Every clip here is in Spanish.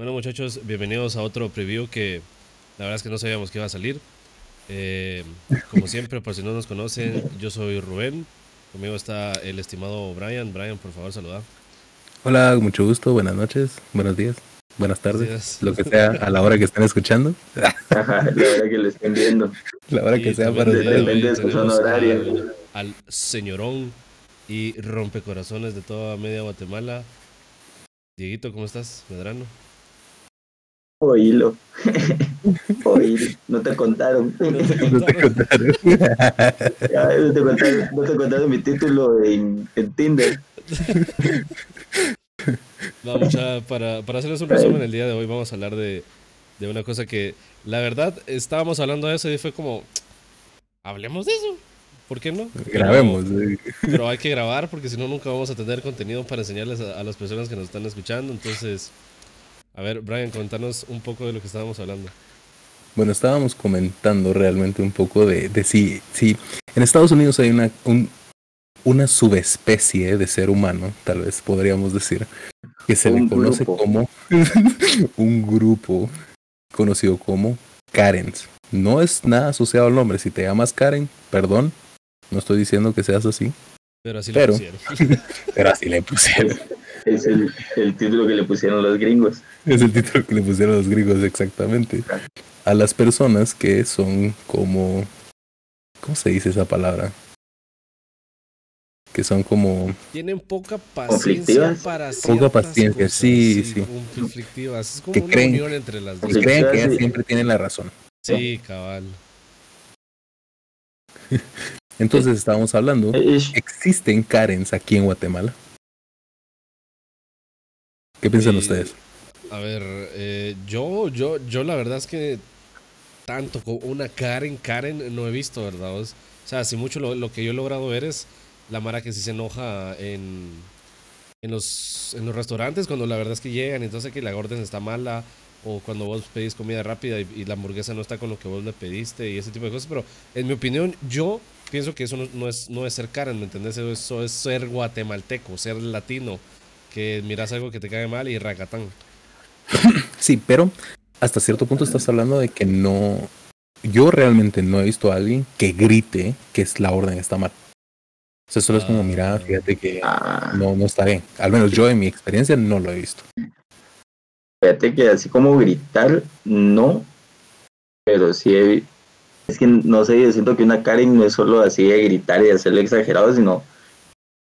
Bueno muchachos, bienvenidos a otro preview que la verdad es que no sabíamos que iba a salir. Eh, como siempre, por si no nos conocen, yo soy Rubén. Conmigo está el estimado Brian. Brian, por favor, saluda. Hola, mucho gusto, buenas noches, buenos días, buenas tardes, lo que sea a la hora que estén escuchando. la hora que lo estén viendo. La hora que sea para ustedes. Depende de su zona horaria. Al, al señorón y rompecorazones de toda media Guatemala. Dieguito, ¿cómo estás? Medrano. Oílo. Oílo. No te contaron. No te contaron. Ya, no, te contaron no te contaron mi título en, en Tinder. Vamos a, para, para hacerles un resumen el día de hoy vamos a hablar de, de una cosa que la verdad estábamos hablando de eso y fue como hablemos de eso. ¿Por qué no? Grabemos. Pero, pero hay que grabar porque si no nunca vamos a tener contenido para enseñarles a, a las personas que nos están escuchando. Entonces, a ver, Brian, contanos un poco de lo que estábamos hablando. Bueno, estábamos comentando realmente un poco de, de si, si en Estados Unidos hay una, un, una subespecie de ser humano, tal vez podríamos decir, que se Un le conoce grupo. como un grupo conocido como Karens. No es nada asociado al nombre. Si te llamas Karen, perdón, no estoy diciendo que seas así, Pero así Pero- lo pusieron. pero así le pusieron. Es el, el título que le pusieron los gringos. Es el título que le pusieron los gringos exactamente. A las personas que son como... ¿Cómo se dice esa palabra? Que son como... Tienen poca paciencia para Poca paciencia, cosas, sí, sí. Conflictivas. Es como Que una creen- unión entre las dos. Que creen que ellas Sí. siempre tienen la razón. Sí, cabal. Entonces estábamos hablando... ¿Existen Karens aquí en Guatemala? ¿Qué piensan Y, ustedes? A ver, eh, yo, yo, yo la verdad es que tanto como una Karen, Karen no he visto, ¿verdad? O sea, si mucho lo, lo que yo he logrado ver es la Mara que sí se enoja en, en, los, en los restaurantes cuando la verdad es que llegan y entonces que la orden está mala o cuando vos pedís comida rápida y, y la hamburguesa no está con lo que vos le pediste y ese tipo de cosas. Pero en mi opinión, yo pienso que eso no, no es, no es ser Karen, ¿me entendés? Eso es ser guatemalteco, ser latino, que miras algo que te cae mal y racatán. Sí, pero hasta cierto punto estás hablando de que no... Yo realmente no he visto a alguien que grite que es la orden está mal. O sea, solo es como, Ah. mira, fíjate que Ah, no, no está bien. Al menos yo en mi experiencia no lo he visto. fíjate que así como gritar, no. Pero sí he- Es que no sé, yo siento que una Karen no es solo así de gritar y de hacerlo exagerado, sino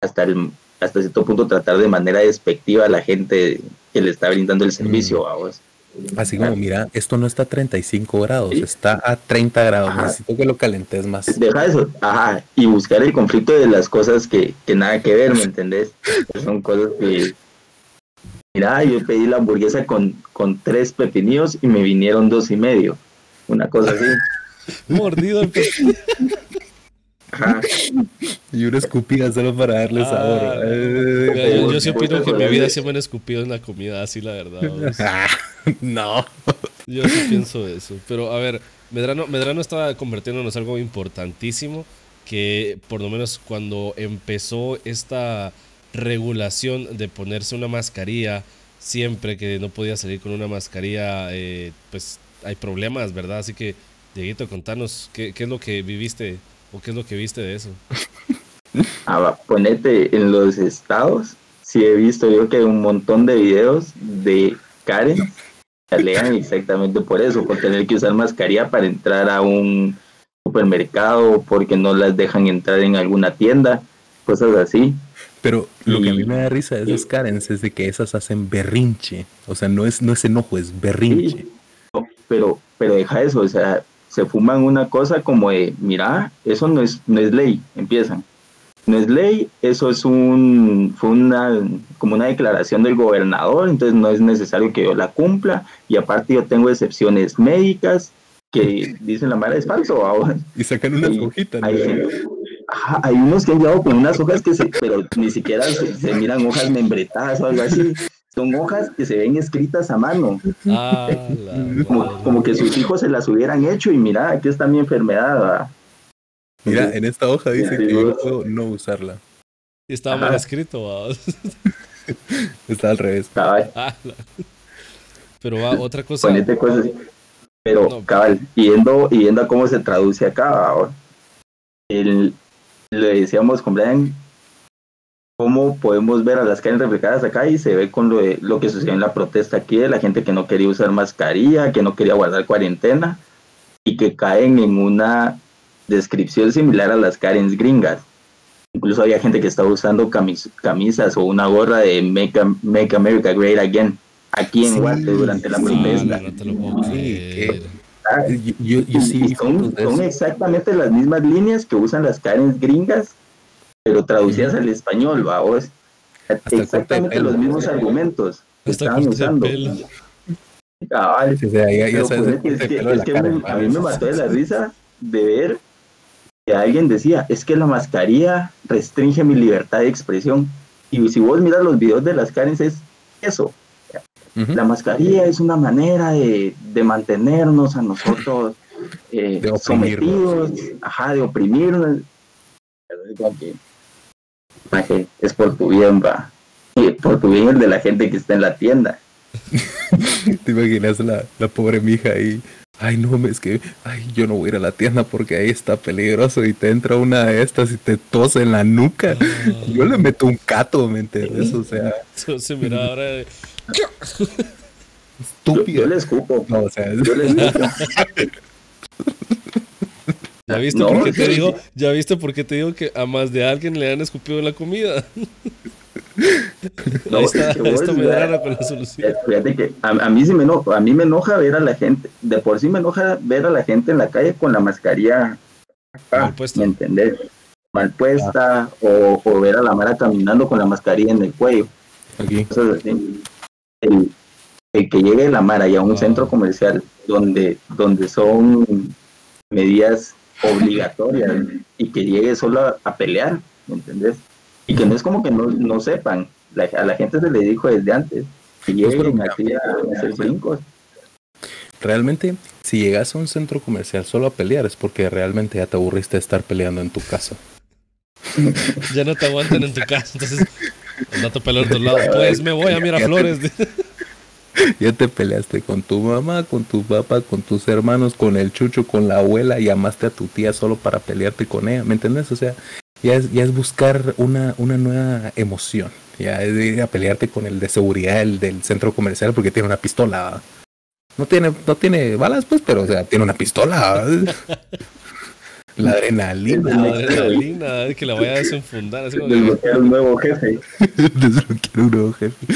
hasta el hasta cierto punto tratar de manera despectiva a la gente que le está brindando el servicio a vos. Así como, mira, esto no está a 35 grados, Sí. está a 30 grados. Ajá. Necesito que lo calentes más. Deja eso, ajá, y buscar el conflicto de las cosas que, que nada que ver, ¿me entendés? Son cosas que, mira, yo pedí la hamburguesa con, con tres pepinillos y me vinieron dos y medio, una cosa así. Mordido el pe- Ajá, Y una escupida solo para darle Ah, sabor. Eh, Mira, yo, yo sí opino que en mi vida se me han escupido en la comida, así la verdad. vos. no. Yo sí pienso eso. Pero a ver, Medrano, Medrano está convirtiéndonos en algo importantísimo que por lo menos cuando empezó esta regulación de ponerse una mascarilla, siempre que no podía salir con una mascarilla, eh, pues hay problemas, ¿verdad? Así que, Dieguito, contanos qué, qué es lo que viviste o qué es lo que viste de eso. Ah, ponete en los estados, sí he visto yo que hay un montón de videos de Karen que alegan exactamente por eso, por tener que usar mascarilla para entrar a un supermercado, porque no las dejan entrar en alguna tienda, cosas así. Pero lo que a mí me da risa de esas y- Karens es de que esas hacen berrinche. O sea, no es, no es enojo, es berrinche. Sí, no, pero, pero deja eso, o sea, se fuman una cosa como de, mira, eso no es, no es ley, empiezan. No es ley, eso es un, fue una, como una declaración del gobernador, entonces no es necesario que yo la cumpla, y aparte yo tengo excepciones médicas que dicen la mala es falso, ahora. Y sacan unas hojitas. hay unos que han llegado con unas hojas que se, pero ni siquiera se, se miran hojas membretadas o algo así, son hojas que se ven escritas a mano Ah, la como, como que sus hijos se las hubieran hecho y mira, aquí está mi enfermedad. ¿va? Mira, en esta hoja dice Sí, que yo puedo no usarla. Y estaba mal escrito, ¿va? Está al revés. Cabal. Ah, Pero va, otra cosa. Ponete cosas así. Pero, No. cabal, yendo, y yendo a cómo se traduce acá, el, le decíamos con Brian cómo podemos ver a las Karen reflejadas acá y se ve con lo, de, lo que sucedió en la protesta aquí de la gente que no quería usar mascarilla, que no quería guardar cuarentena y que caen en una descripción similar a las Karens gringas. Incluso había gente que estaba usando camis- camisas o una gorra de Make, Make America Great Again aquí en Sí, Guate durante la sí. Protesta. no Sí. Ah, Yo, yo, son, exactamente las mismas líneas que usan las Karens gringas, pero traducidas al español, va vos. Exactamente los mismos argumentos que estaban usando. pelo. Cabal. O sea, ya, ya Pero sabes el es que, corte es de que- pelo de es la que cara. me- a mí me mató de la risa de ver que alguien decía, es que la mascarilla restringe mi libertad de expresión. Y si vos miras los videos de las Karens es eso, la mascarilla es una manera de, de mantenernos a nosotros eh, De sometidos, ajá, de oprimirnos. Como que, maje, es por tu bien, va. Y por tu bien el de la gente que está en la tienda. ¿Te imaginas la, la pobre mija ahí? Ay, no, es que ay, yo no voy a ir a la tienda porque ahí está peligroso y te entra una de estas y te tose en la nuca. Yo le meto un cato, ¿me entiendes? O sea, Eso se mira ahora. de- Yo, estúpido. yo le escupo. No, o sea, Yo le escupo. ¿Ya viste No, por qué te sí. digo? ¿Ya viste por qué te digo que a más de alguien le han escupido la comida? No, ahí está, que Medrano con la solución. Eh, Fíjate que a, a mí sí me enoja, a mí me enoja ver a la gente, de por sí me enoja ver a la gente en la calle con la mascarilla puesta. ¿me entendés? Mal puesta, o, o ver a la Mara caminando con la mascarilla en el cuello. aquí. El que llegue la Mara y a un Ah. centro comercial donde, donde son medidas obligatorias y que llegue solo a, a pelear, ¿me entendés? Y que no es como que no, no sepan, la- a la gente se le dijo desde antes, que Pues, lleguen así a hacer brincos. Realmente, si llegas a un centro comercial solo a pelear es porque realmente ya te aburriste de estar peleando en tu casa. Ya no te aguantan en tu casa, entonces andate a pelear a otro lado. Pues me voy a Miraflores. Ya te peleaste con tu mamá, con tu papá, con tus hermanos, con el chucho, con la abuela, llamaste a tu tía solo para pelearte con ella, ¿me entiendes? O sea, ya es, ya es buscar una, una nueva emoción, ya es ir a pelearte con el de seguridad el del centro comercial porque tiene una pistola. No tiene, no tiene balas, pues, pero o sea, tiene una pistola. La adrenalina. La adrenalina, que la vaya a desenfundar. Así como que- Desbloquear un nuevo jefe. Desbloquear un nuevo jefe.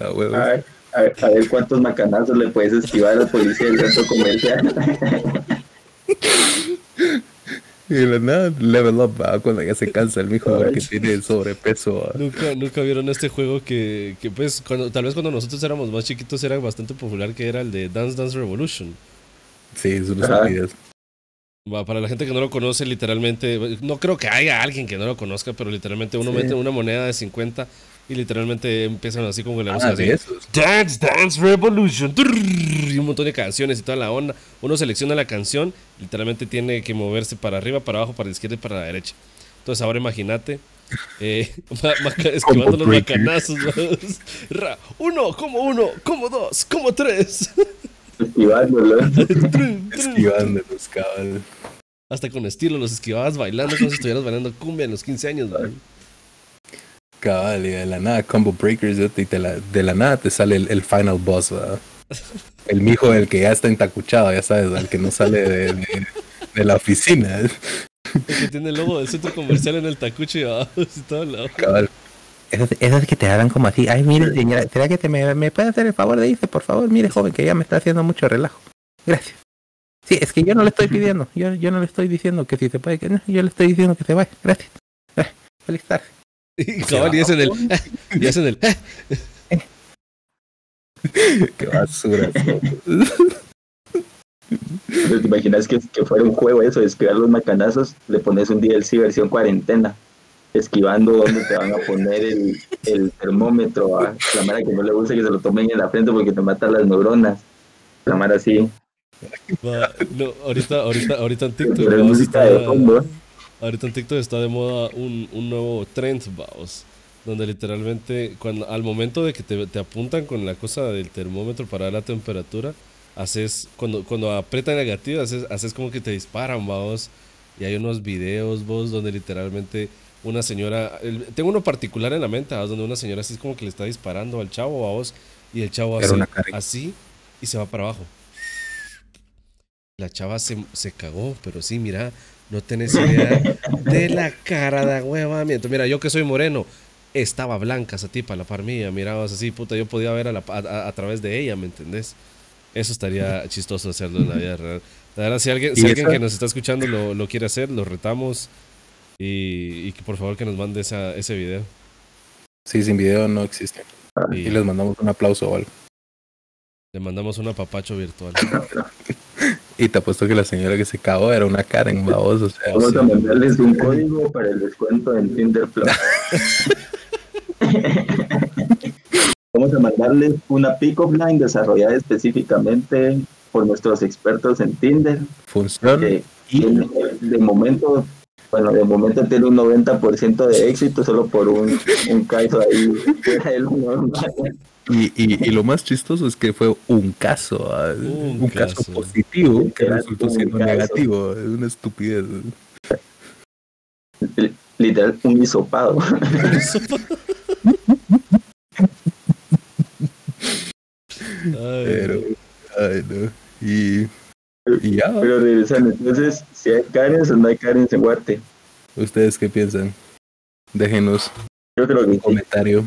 A ver, a ver, a ver cuántos macanazos le puedes esquivar al policía del centro comercial. Y de la nada, level up, ¿va? cuando ya se cansa el mijo porque tiene sobrepeso. ¿va? Nunca, nunca vieron este juego que, que pues, cuando, tal vez cuando nosotros éramos más chiquitos era bastante popular, que era el de Dance Dance Revolution. Sí, es una estupidez. Para la gente que no lo conoce, literalmente, no creo que haya alguien que no lo conozca, pero literalmente uno Sí. mete una moneda de 50 y literalmente empiezan así como que la música Ah, así, de esos. Dance Dance Revolution y un montón de canciones y toda la onda. Uno selecciona la canción, literalmente tiene que moverse para arriba, para abajo, para la izquierda y para la derecha. Entonces ahora imagínate eh, esquivando los macanazos. Ra, uno, como uno, como dos, como tres. Esquivándolo. Trun, trun. Esquivando los cabal. Hasta con estilo los esquivabas bailando como si estuvieras bailando cumbia en los 15 años. ¿no? Cabal, y de la nada, combo breakers, y de la, de la nada te sale el, el final boss. El mijo del que ya está entacuchado, ya sabes, al que no sale de, de- de la oficina. El que tiene el logo del centro comercial en el tacucho y todo lado. Cabal. Esas, esas que te hablan como así. Ay, mire, señora, ¿será que te me, me puede hacer el favor de irse? Por favor, mire, joven, que ya me está haciendo mucho relajo. Gracias. Sí, es que yo no le estoy pidiendo. Yo, yo no le estoy diciendo que si se puede, que no. Yo le estoy diciendo que se vaya. Gracias. Eh, feliz tarde. Y cabal, y hacen el. Y hacen el. Qué basura. ¿Te imaginas que, que fuera un juego eso, de esquivar los macanazos? Le pones un DLC versión cuarentena, esquivando donde te van a poner el, el termómetro a la mara que no le gusta que se lo tomen en la frente porque te matan las neuronas. La mara así, no, ahorita, ahorita, ahorita en TikTok. pero es vamos, música está- de fondo. Ahorita en TikTok está de moda un, un nuevo trend, vamos. donde literalmente cuando al momento de que te, te apuntan con la cosa del termómetro para la temperatura, haces cuando cuando aprieta negativo haces, haces como que te disparan, vos. Y hay unos videos, vos, donde literalmente una señora, el- tengo uno particular en la mente, ¿vos? donde una señora así es como que le está disparando al chavo, vos, y el chavo hace así y se va para abajo. La chava se, se cagó, pero sí, mira, no tenés idea de la cara de huevamiento. Mira, yo que soy moreno, estaba blanca esa tipa, a la par mía, mirabas así, puta, yo podía ver a, la, a, a- a través de ella, ¿me entendés? Eso estaría chistoso hacerlo en la vida real. La verdad, si alguien, ¿Y si alguien que nos está escuchando lo, lo quiere hacer, lo retamos y, y que por favor que nos mande esa, ese video. Sí, sin video no existe. Y Y les mandamos un aplauso o algo. le mandamos un apapacho virtual. Y te apuesto que la señora que se cagó era una Karen, babos. O sea, Vamos a mandarles un código para el descuento en Tinder Plus. Vamos a mandarles una pick-up line desarrollada específicamente por nuestros expertos en Tinder. funciona. que Y de momento, bueno, de momento tiene un 90% de éxito solo por un, un caso ahí fuera del normal. Y, y, y lo más chistoso es que fue un caso, ah, Un un, caso. caso. positivo que resultó siendo caso. negativo. Es una estupidez. Literal, un hisopado. Ay, Pero, ay, no. Y, y ya, Pero regresando, entonces, si hay Karen o no hay Karen en Guate. ¿ustedes qué piensan? Déjenos Yo creo que un sí. comentario.